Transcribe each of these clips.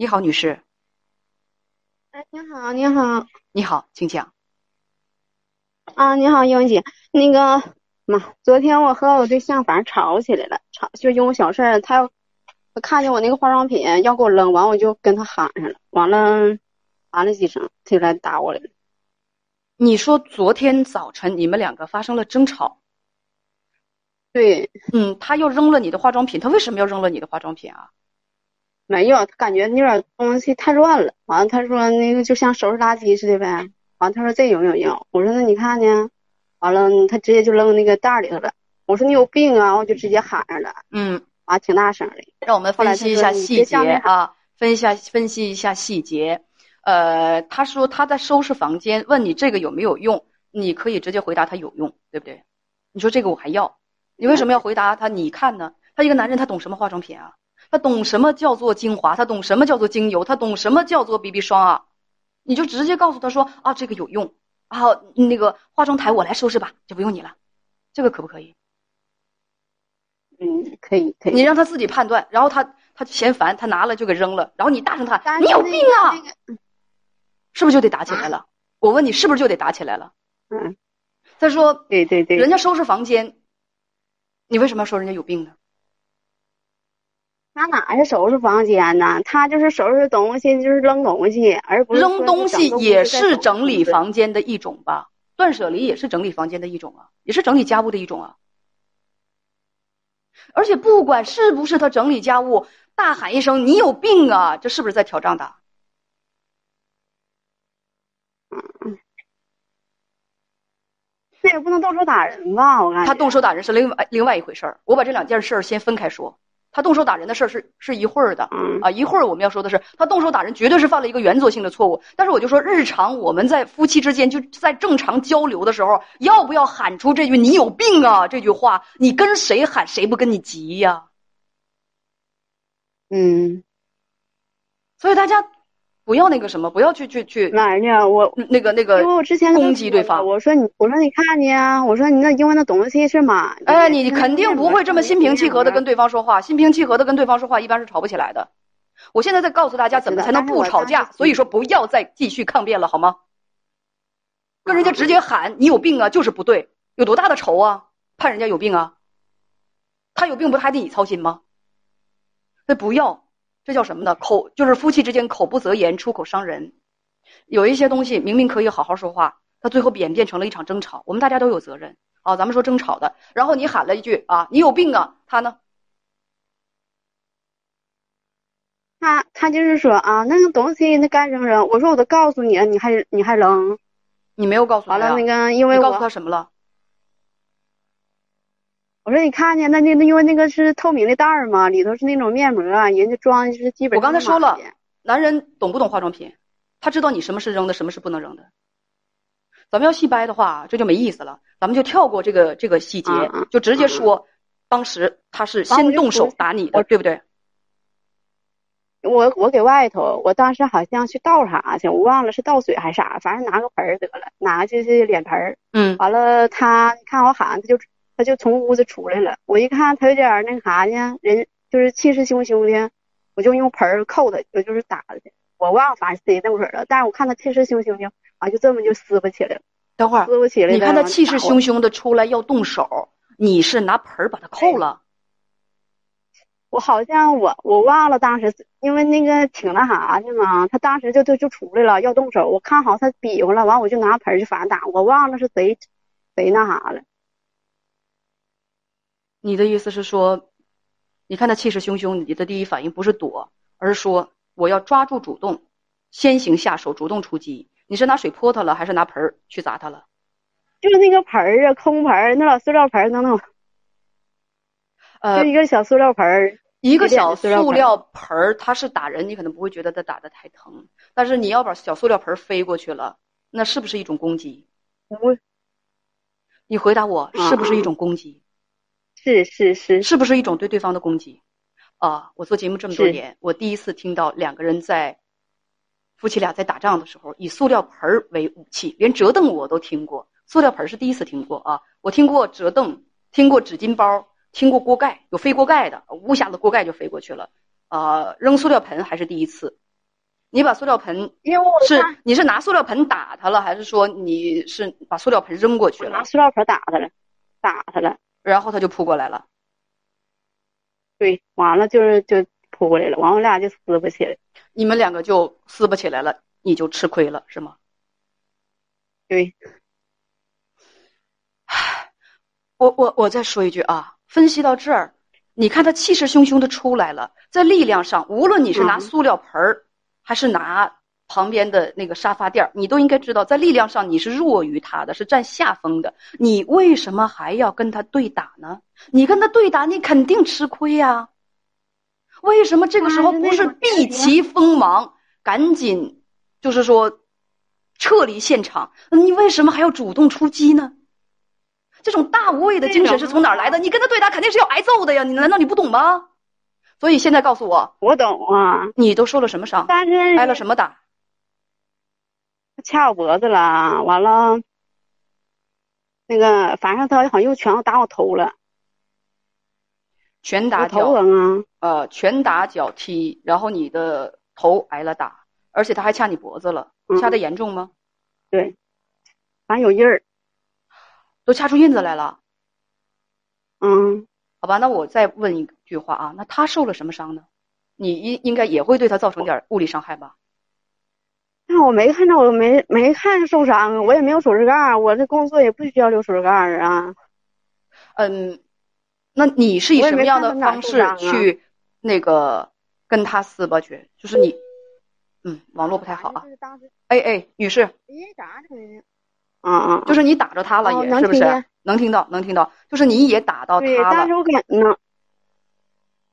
你好，女士。哎，你好，你好，你好，请讲。啊，你好，英姐，那个妈，昨天我和我对象反正吵起来了，吵就因为小事儿，他要他看见我那个化妆品要给我扔，完我就跟他喊上了，完了喊了几声，他就来打我来了。你说昨天早晨你们两个发生了争吵，对，嗯，他又扔了你的化妆品，他为什么要扔了你的化妆品啊？没有，他感觉那点东西太乱了，完了他说那个就像收拾垃圾似的呗，完了他说这有没有用？我说那你看呢？完了他直接就扔那个袋里头了。我说你有病啊！我就直接喊上了，嗯，完挺大声的。让我们分析一下细节啊，分析一下分析一下细节。呃，他说他在收拾房间，问你这个有没有用，你可以直接回答他有用，对不对？你说这个我还要，你为什么要回答他？你看呢？他一个男人，他懂什么化妆品啊？他懂什么叫做精华？他懂什么叫做精油？他懂什么叫做 BB 霜啊？你就直接告诉他说啊，这个有用啊，那个化妆台我来收拾吧，就不用你了，这个可不可以？嗯，可以可以。你让他自己判断，然后他他嫌烦，他拿了就给扔了，然后你大声喊你有病啊，是不是就得打起来了？我问你，是不是就得打起来了？嗯，他说对对对，人家收拾房间，你为什么要说人家有病呢？他哪是收拾房间呢？他就是收拾东西，就是扔东西，而不是扔东西也是整理房间的一种吧？断舍离也是整理房间的一种啊，也是整理家务的一种啊。而且不管是不是他整理家务，大喊一声“你有病啊”，这是不是在挑账的？那也不能动手打人吧？我感觉他动手打人是另外另外一回事儿。我把这两件事儿先分开说。他动手打人的事儿是是一会儿的，嗯啊，一会儿我们要说的是他动手打人绝对是犯了一个原则性的错误。但是我就说，日常我们在夫妻之间就在正常交流的时候，要不要喊出这句“你有病啊”这句话？你跟谁喊，谁不跟你急呀？嗯，所以大家不要那个什么，不要去去去哪儿呢？我那个那个因为我之前攻击对方。我说你，我说你看你、啊？我说你那因为那东西是嘛？哎，你肯定不会这么心平气和的跟对。对方说话，心平气和的跟对方说话，一般是吵不起来的。我现在在告诉大家怎么才能不吵架，所以说不要再继续抗辩了，好吗？跟人家直接喊你有病啊，就是不对，有多大的仇啊？判人家有病啊？他有病不还得你操心吗？那不要，这叫什么呢？口就是夫妻之间口不择言，出口伤人。有一些东西明明可以好好说话，他最后演变成了一场争吵，我们大家都有责任。啊，咱们说争吵的，然后你喊了一句啊，你有病啊，他呢？他他就是说啊，那个东西那该扔扔。我说我都告诉你了，你还你还扔。你没有告诉他完了那个，因为我告诉他什么了？我说你看见那那那因为那个是透明的袋儿嘛，里头是那种面膜啊，人家装的是基本我刚才说了男人懂不懂化妆品？他知道你什么是扔的，什么是不能扔的。咱们要细掰的话，这就没意思了。咱们就跳过这个这个细节，就直接说，当时他是先动手打你的，对不对？我我给外头，我当时好像去倒啥去，我忘了是倒水还是啥，反正拿个盆儿得了，拿就是脸盆儿。嗯，完了他看我喊，他就他就从屋子出来了。我一看他有点那啥呢，人就是气势汹汹的，我就用盆儿扣他，我就是打他去。我忘了反正谁那会儿了，但是我看他气势汹汹的，啊，就这么就撕巴起来了，等会儿撕巴起来了。你看他气势汹汹的出来要动手，你是拿盆儿把他扣了。我好像我我忘了当时因为那个挺那啥的嘛，他当时就就就出来了要动手，我看好他比划了，完我就拿盆就反正打，我忘了是谁谁那啥了。你的意思是说，你看他气势汹汹，你的第一反应不是躲，而是说我要抓住主动，先行下手，主动出击。你是拿水泼他了，还是拿盆儿去砸他了？就是那个盆儿啊，空盆儿，那老塑料盆儿，等等，呃就，一个小塑料盆儿。一个小塑料盆儿它是打人，你可能不会觉得它打的太疼，但是你要把小塑料盆儿飞过去了，那是不是一种攻击？不你回答我，嗯是不是一种攻击？是是是，是不是一种对对方的攻击？啊，我做节目这么多年，我第一次听到两个人在夫妻俩在打仗的时候以塑料盆儿为武器，连折凳我都听过，塑料盆儿是第一次听过啊。我听过折凳，听过纸巾包，听过锅盖，有飞锅盖的，呜下子锅盖就飞过去了。啊，扔塑料盆还是第一次。你把塑料盆因为我是你是拿塑料盆打他了，还是说你是把塑料盆扔过去了我拿，塑料盆打他了，打他了。然后他就扑过来了？对，完了就是就扑过来了，完我俩就撕不起来。你们两个就撕不起来了，你就吃亏了，是吗？对，我我我再说一句啊，分析到这儿，你看他气势汹汹的出来了，在力量上，无论你是拿嗯塑料盆儿，还是拿旁边的那个沙发垫儿，你都应该知道，在力量上你是弱于他的，是占下风的。你为什么还要跟他对打呢？你跟他对打，你肯定吃亏呀、为什么这个时候不是避其锋芒，赶紧就是说撤离现场？你为什么还要主动出击呢？这种大无畏的精神是从哪儿来的？你跟他对打肯定是要挨揍的呀！你难道你不懂吗？所以现在告诉我，我懂啊，你都受了什么伤？挨了什么打？掐我脖子了，完了，那个反正他好像又拳打我头了，拳打头，疼啊。呃，拳打脚踢，然后你的头挨了打，而且他还掐你脖子了，嗯掐的严重吗？对，反正有印儿。都掐出印子来了。嗯，好吧，那我再问一句话啊，那他受了什么伤呢？你应应该也会对他造成点物理伤害吧？那我没看着，我没没看受伤啊，我也没有手指盖儿，我这工作也不需要留手指盖儿啊。嗯，那你是以什么样的方式去那个跟他撕吧去？就是你，嗯，网络不太好啊。就是当时，哎哎，女士，哎，咋的？嗯嗯，就是你打着他了哦也，是不是能听见？能听到，能听到，就是你也打到，他了但是。我感呢，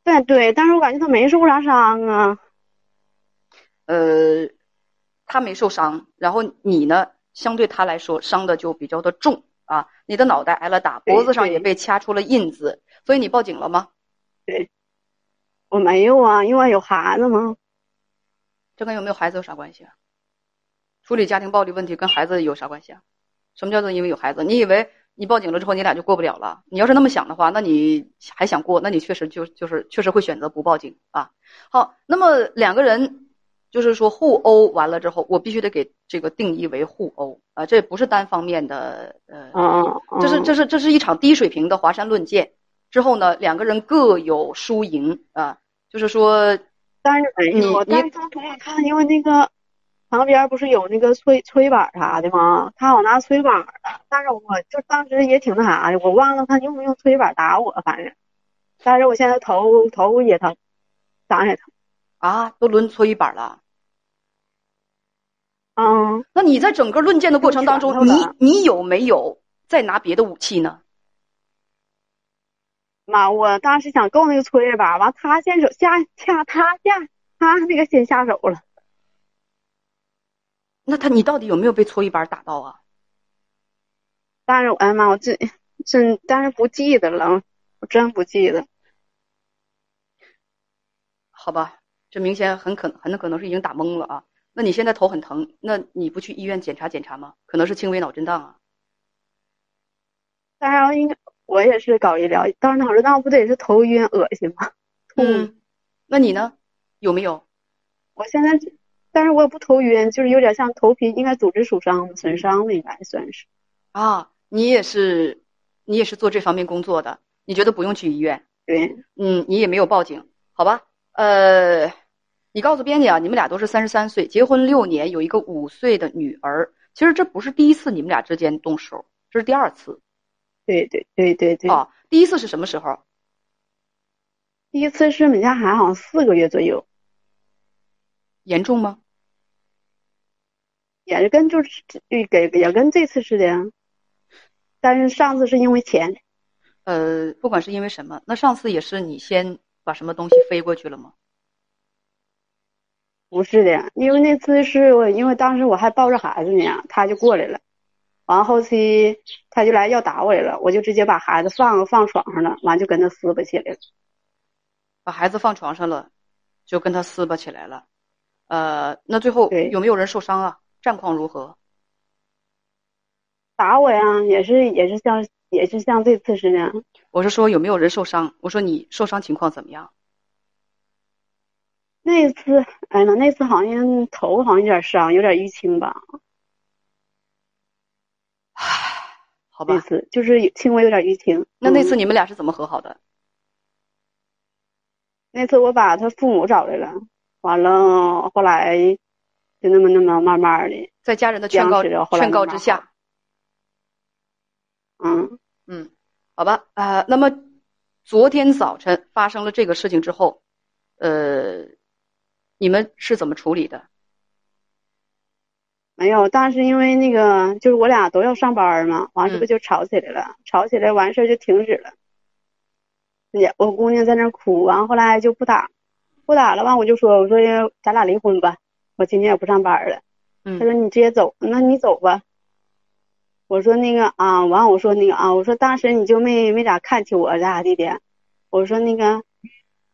对对，但是我感觉他没受啥伤啊。呃，他没受伤，然后你呢，相对他来说伤的就比较的重啊，你的脑袋挨了打，脖子上也被掐出了印子，所以你报警了吗？对我没有啊，因为有孩子嘛。这跟有没有孩子有啥关系啊？处理家庭暴力问题跟孩子有啥关系啊？什么叫做因为有孩子？你以为你报警了之后你俩就过不了了？你要是那么想的话，那你还想过，那你确实就就是确实会选择不报警啊。好，那么两个人就是说互殴完了之后，我必须得给这个定义为互殴啊，这不是单方面的呃，嗯嗯，这是这是这是一场低水平的华山论剑。之后呢，两个人各有输赢啊，就是说但是没有，你你但是当时我看，因为那个旁边不是有那个催催板啥的吗？他好拿催板的，但是我就当时也挺那啥的，我忘了他用没用催板打我，反正，但是我现在头头也疼，嗓也疼。啊，都抡搓衣板了。嗯，那你在整个论剑的过程当中，你你有没有再拿别的武器呢？妈，我当时想够那个催板，完他先手下下他下他那个先下手了。那他你到底有没有被搓衣板打到啊？但是，哎呀妈，我真真，但是不记得了，我真不记得。好吧，这明显很可很可能是已经打懵了啊。那你现在头很疼，那你不去医院检查检查吗？可能是轻微脑震荡啊。当然应该我也是搞医疗，当然脑震荡不得是头晕恶心吗？吐。嗯，那你呢？有没有？我现在，但是我也不头晕，就是有点像头皮应该组织损伤损伤了，应该算是。啊，你也是，你也是做这方面工作的，你觉得不用去医院？对，嗯，你也没有报警，好吧？呃，你告诉编辑啊，你们俩都是三十三岁，结婚六年，有一个五岁的女儿。其实这不是第一次你们俩之间动手，这是第二次对对对对对。啊。第一次是什么时候？第一次是我们家孩子好像四个月左右，严重吗？也是跟就是给也跟这次似的，但是上次是因为钱。呃，不管是因为什么，那上次也是你先把什么东西飞过去了吗？不是的，因为那次是我，因为当时我还抱着孩子呢，他就过来了，完后期他就来要打我来了，我就直接把孩子放放床上了，完就跟他撕巴起来了。把孩子放床上了，就跟他撕巴起来了。呃，那最后对有没有人受伤啊？战况如何？打我呀，也是也是像也是像这次似的，我是说有没有人受伤？我说你受伤情况怎么样？那次，哎呀，那次好像头好像有点伤，有点淤青吧。好吧那，次就是轻微有点淤青。那那次嗯你们俩是怎么和好的？那次我把他父母找来了，完了后来就那么那么慢慢的，在家人的劝告劝告之下，嗯，嗯，好吧，呃，那么昨天早晨发生了这个事情之后，呃，你们是怎么处理的？没有，当时因为那个就是我俩都要上班嘛，完这不嗯就吵起来了，吵起来完事儿就停止了。也我姑娘在那儿哭，完后来就不打，不打了，完我就说我说咱俩离婚吧，我今天也不上班了。嗯他说你直接走，那你走吧。我说那个啊，完我说那个啊，我说当时你就没没咋看起我咋地的，我说那个，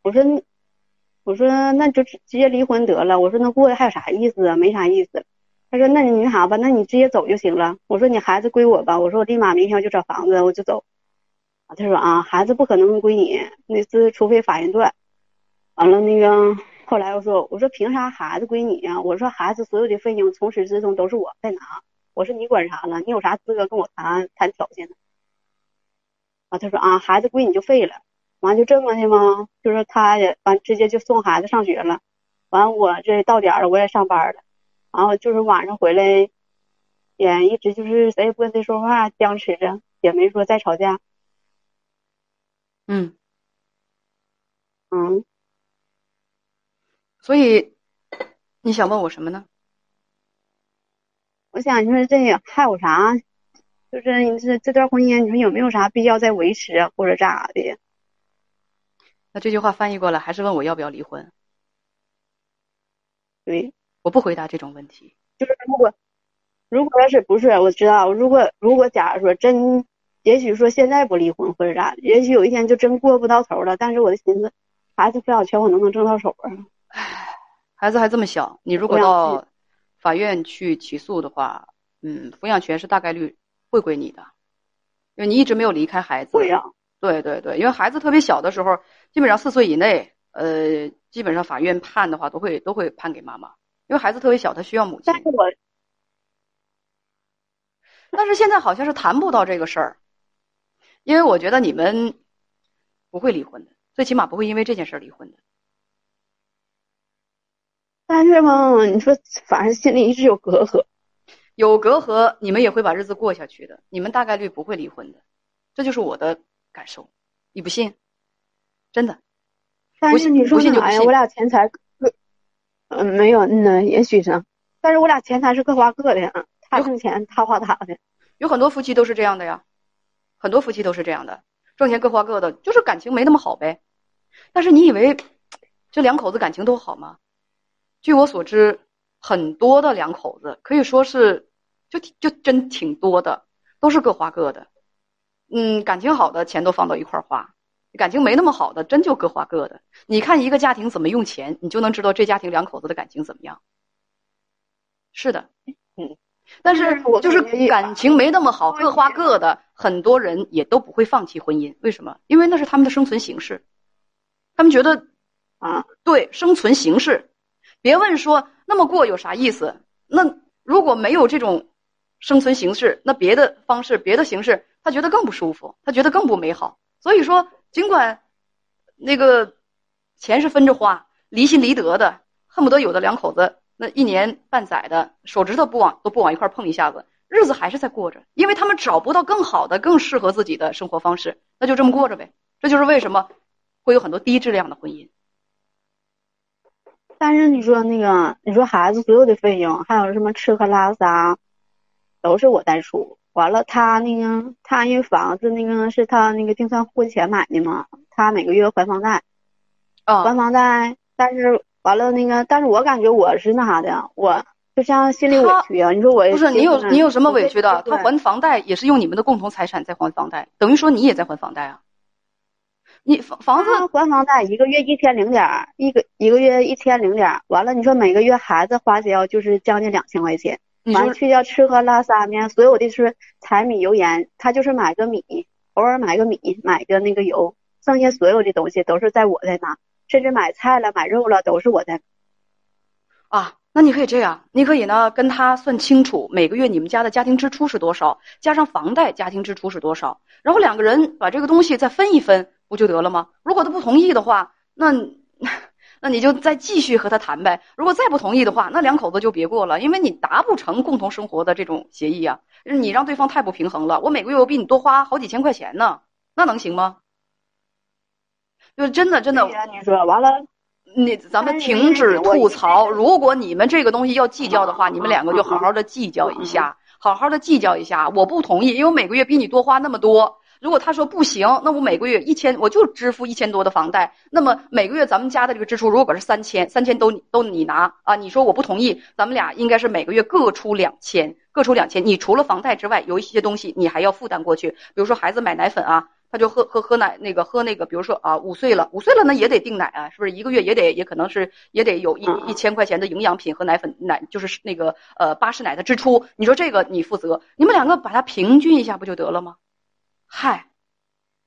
我说我说那就直接离婚得了，我说那过去还有啥意思啊？没啥意思。他说那你那啥吧，那你直接走就行了。我说你孩子归我吧，我说我立马明天就找房子我就走。他说啊，孩子不可能归你，那是除非法院断。完了那个后来我说我说凭啥孩子归你呀、我说孩子所有的费用从始至终都是我在拿。我说你管啥了？你有啥资格跟我谈谈条件呢？啊，他说啊，孩子归你就废了，完就这么的吗？就是他也完直接就送孩子上学了，完我这到点儿了我也上班了，然后就是晚上回来，也一直就是谁也不跟谁说话，僵持着，也没说再吵架。嗯，嗯，所以你想问我什么呢？我想就是这也还有啥？就是你这这段婚姻，你说有没有啥必要再维持啊，或者咋的？那这句话翻译过来还是问我要不要离婚？对。我不回答这种问题。就是如果如果要是不是我知道，如果如果假如说真，也许说现在不离婚或者啥，也许有一天就真过不到头了。但是我的心思，孩子抚养权我能不能挣到手啊？孩子还这么小，你如果到法院去起诉的话，嗯，抚养权是大概率会归你的，因为你一直没有离开孩子。对呀、对对对，因为孩子特别小的时候，基本上四岁以内，呃，基本上法院判的话都会都会判给妈妈，因为孩子特别小，他需要母亲但。是我但是现在好像是谈不到这个事儿，因为我觉得你们不会离婚的，最起码不会因为这件事儿离婚的。但是嘛，你说反正心里一直有隔阂。有隔阂，你们也会把日子过下去的，你们大概率不会离婚的，这就是我的感受。你不信？真的，但是你说啥呀？不信就不信我俩钱财各，嗯，没有，嗯呐，也许是，但是我俩钱财是各花各的，啊他挣钱，他花他的。有很多夫妻都是这样的呀，很多夫妻都是这样的，挣钱各花各的，就是感情没那么好呗。但是你以为这两口子感情都好吗？据我所知，很多的两口子可以说是就就真挺多的，都是各花各的。嗯，感情好的钱都放到一块儿花，感情没那么好的真就各花各的。你看一个家庭怎么用钱，你就能知道这家庭两口子的感情怎么样。是的，嗯，但是就是感情没那么好，各花各的，很多人也都不会放弃婚姻。为什么？因为那是他们的生存形式，他们觉得啊，对生存形式。别问说那么过有啥意思？那如果没有这种生存形式，那别的方式、别的形式，他觉得更不舒服，他觉得更不美好。所以说，尽管那个钱是分着花，离心离德的，恨不得有的两口子那一年半载的手指头不往都不往一块碰一下子，日子还是在过着，因为他们找不到更好的、更适合自己的生活方式，那就这么过着呗。这就是为什么会有很多低质量的婚姻。但是你说那个，你说孩子所有的费用，还有什么吃喝拉撒，都是我代出。完了，他那个他因为房子那个是他那个定算婚前买的嘛，他每个月还房贷，啊、还房贷。但是完了那个，但是我感觉我是那啥的，我就像心里委屈啊。你说我不是你有你有什么委屈的？他还房贷也是用你们的共同财产在还房贷，等于说你也在还房贷啊。你房房子还房贷一个月一千零点儿，一个一个月一千零点儿。完了，你说每个月孩子花销就是将近两千块钱。完去掉吃喝拉撒呢，所有的是柴米油盐，他就是买个米，偶尔买个米，买个那个油，剩下所有的东西都是在我在拿。甚至买菜了、买肉了都是我在。啊，那你可以这样，你可以呢跟他算清楚每个月你们家的家庭支出是多少，加上房贷家庭支出是多少，然后两个人把这个东西再分一分，不就得了吗？如果他不同意的话，那那你就再继续和他谈呗。如果再不同意的话，那两口子就别过了，因为你达不成共同生活的这种协议啊，你让对方太不平衡了。我每个月我比你多花好几千块钱呢，那能行吗？就真的真的，你说完了。你咱们停止吐槽。如果你们这个东西要计较的话，你们两个就好好的计较一下，好好的计较一下。我不同意，因为我每个月比你多花那么多。如果他说不行，那我每个月一千，我就支付一千多的房贷。那么每个月咱们家的这个支出，如果是三千，三千都都你拿啊？你说我不同意，咱们俩应该是每个月各出两千，各出两千。你除了房贷之外，有一些东西你还要负担过去，比如说孩子买奶粉啊。他就喝喝喝奶，那个喝那个，比如说啊，五岁了，五岁了那也得订奶啊，是不是？一个月也得也可能是也得有一一千块钱的营养品和奶粉奶，就是那个呃巴氏奶的支出。你说这个你负责，你们两个把它平均一下不就得了吗？嗨，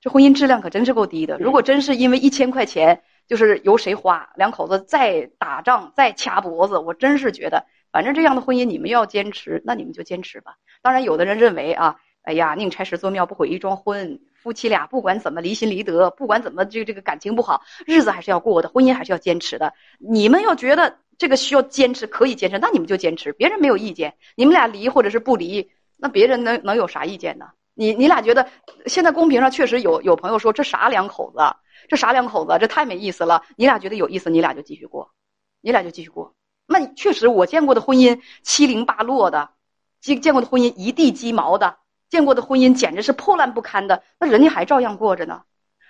这婚姻质量可真是够低的。如果真是因为一千块钱就是由谁花，两口子再打仗再掐脖子，我真是觉得，反正这样的婚姻你们要坚持，那你们就坚持吧。当然，有的人认为啊，哎呀，宁拆十座庙，不毁一桩婚。夫妻俩不管怎么离心离德，不管怎么这个这个感情不好，日子还是要过的，婚姻还是要坚持的。你们要觉得这个需要坚持，可以坚持，那你们就坚持，别人没有意见。你们俩离或者是不离，那别人能能有啥意见呢？你你俩觉得现在公屏上确实有有朋友说这啥两口子，这啥两口子，这太没意思了。你俩觉得有意思，你俩就继续过，你俩就继续过。那确实我见过的婚姻七零八落的，见见过的婚姻一地鸡毛的。见过的婚姻简直是破烂不堪的，那人家还照样过着呢。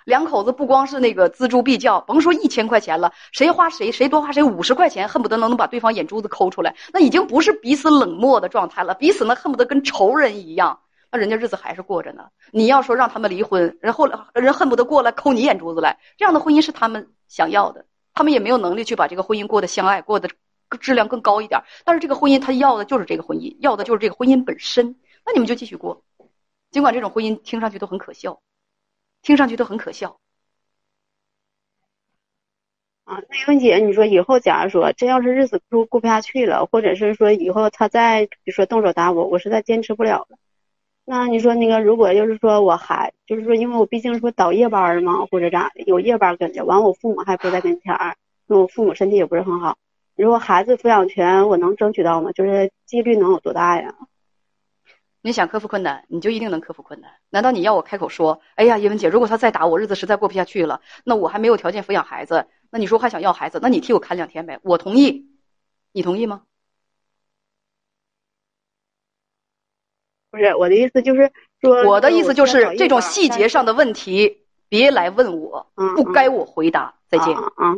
两口子不光是那个锱铢必较，甭说一千块钱了，谁花谁谁多花谁五十块钱，恨不得能能把对方眼珠子抠出来。那已经不是彼此冷漠的状态了，彼此呢恨不得跟仇人一样。那人家日子还是过着呢。你要说让他们离婚，然后人恨不得过来抠你眼珠子来，这样的婚姻是他们想要的，他们也没有能力去把这个婚姻过得相爱，过得质量更高一点。但是这个婚姻他要的就是这个婚姻，要的就是这个婚姻本身。那你们就继续过。尽管这种婚姻听上去都很可笑，听上去都很可笑。啊，那英姐，你说以后假如说真要是日子过过不下去了，或者是说以后他再比如说动手打我，我实在坚持不了了。那你说那个如果要是说我还就是说，因为我毕竟说倒夜班嘛，或者咋，有夜班跟着，完我父母还不在跟前儿，那我父母身体也不是很好。如果孩子抚养权我能争取到吗？就是几率能有多大呀？你想克服困难，你就一定能克服困难。难道你要我开口说，哎呀，叶文姐，如果他再打我，日子实在过不下去了，那我还没有条件抚养孩子，那你说还想要孩子，那你替我看两天呗，我同意，你同意吗？不是我的意思，就是说，我的意思就是这种细节上的问题，别来问我，不该我回答。再见。啊。